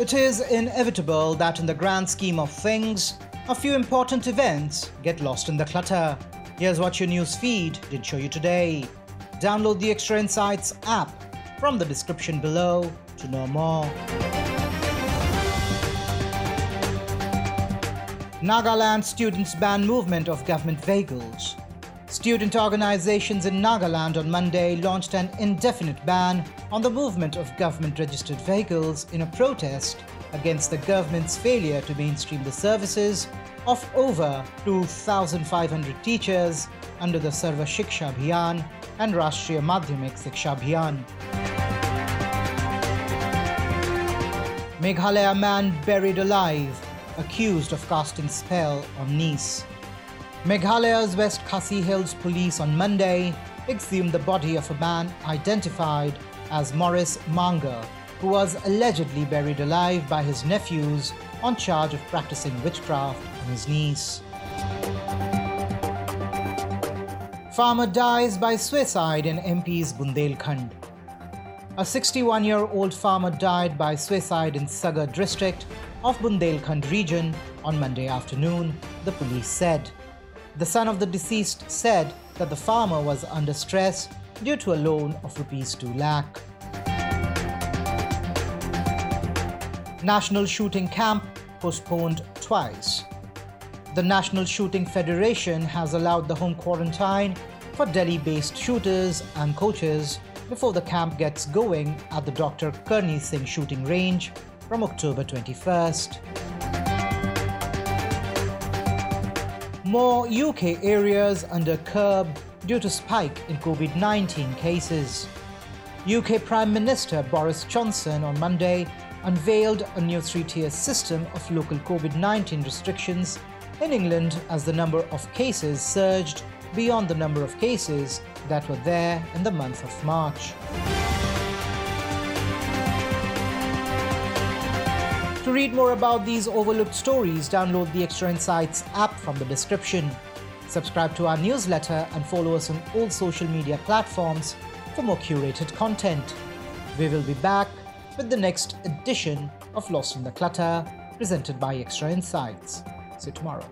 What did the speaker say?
It is inevitable that in the grand scheme of things, a few important events get lost in the clutter. Here's what your news feed did show you today. Download the Extra Insights app from the description below to know more. Nagaland students ban movement of government vehicles. Student organizations in Nagaland on Monday launched an indefinite ban on the movement of government registered vehicles in a protest against the government's failure to mainstream the services of over 2,500 teachers under the Sarva Shiksha Abhiyan and Rashtriya Madhyamik Shiksha Abhiyan. Meghalaya man buried alive, accused of casting spell on niece. Meghalaya's West Khasi Hills police on Monday exhumed the body of a man identified as Morris Manga, who was allegedly buried alive by his nephews on charge of practicing witchcraft on his niece. Farmer dies by suicide in MP's Bundelkhand. A 61 year old farmer died by suicide in Sagar district of Bundelkhand region on Monday afternoon, the police said. The son of the deceased said that the farmer was under stress due to a loan of rupees 2 lakh. National Shooting Camp postponed twice. The National Shooting Federation has allowed the home quarantine for Delhi based shooters and coaches before the camp gets going at the Dr. Karni Singh shooting range from October 21st. More UK areas under curb due to spike in COVID 19 cases. UK Prime Minister Boris Johnson on Monday unveiled a new three tier system of local COVID 19 restrictions in England as the number of cases surged beyond the number of cases that were there in the month of March. To read more about these overlooked stories, download the Extra Insights app from the description. Subscribe to our newsletter and follow us on all social media platforms for more curated content. We will be back with the next edition of Lost in the Clutter, presented by Extra Insights. See you tomorrow.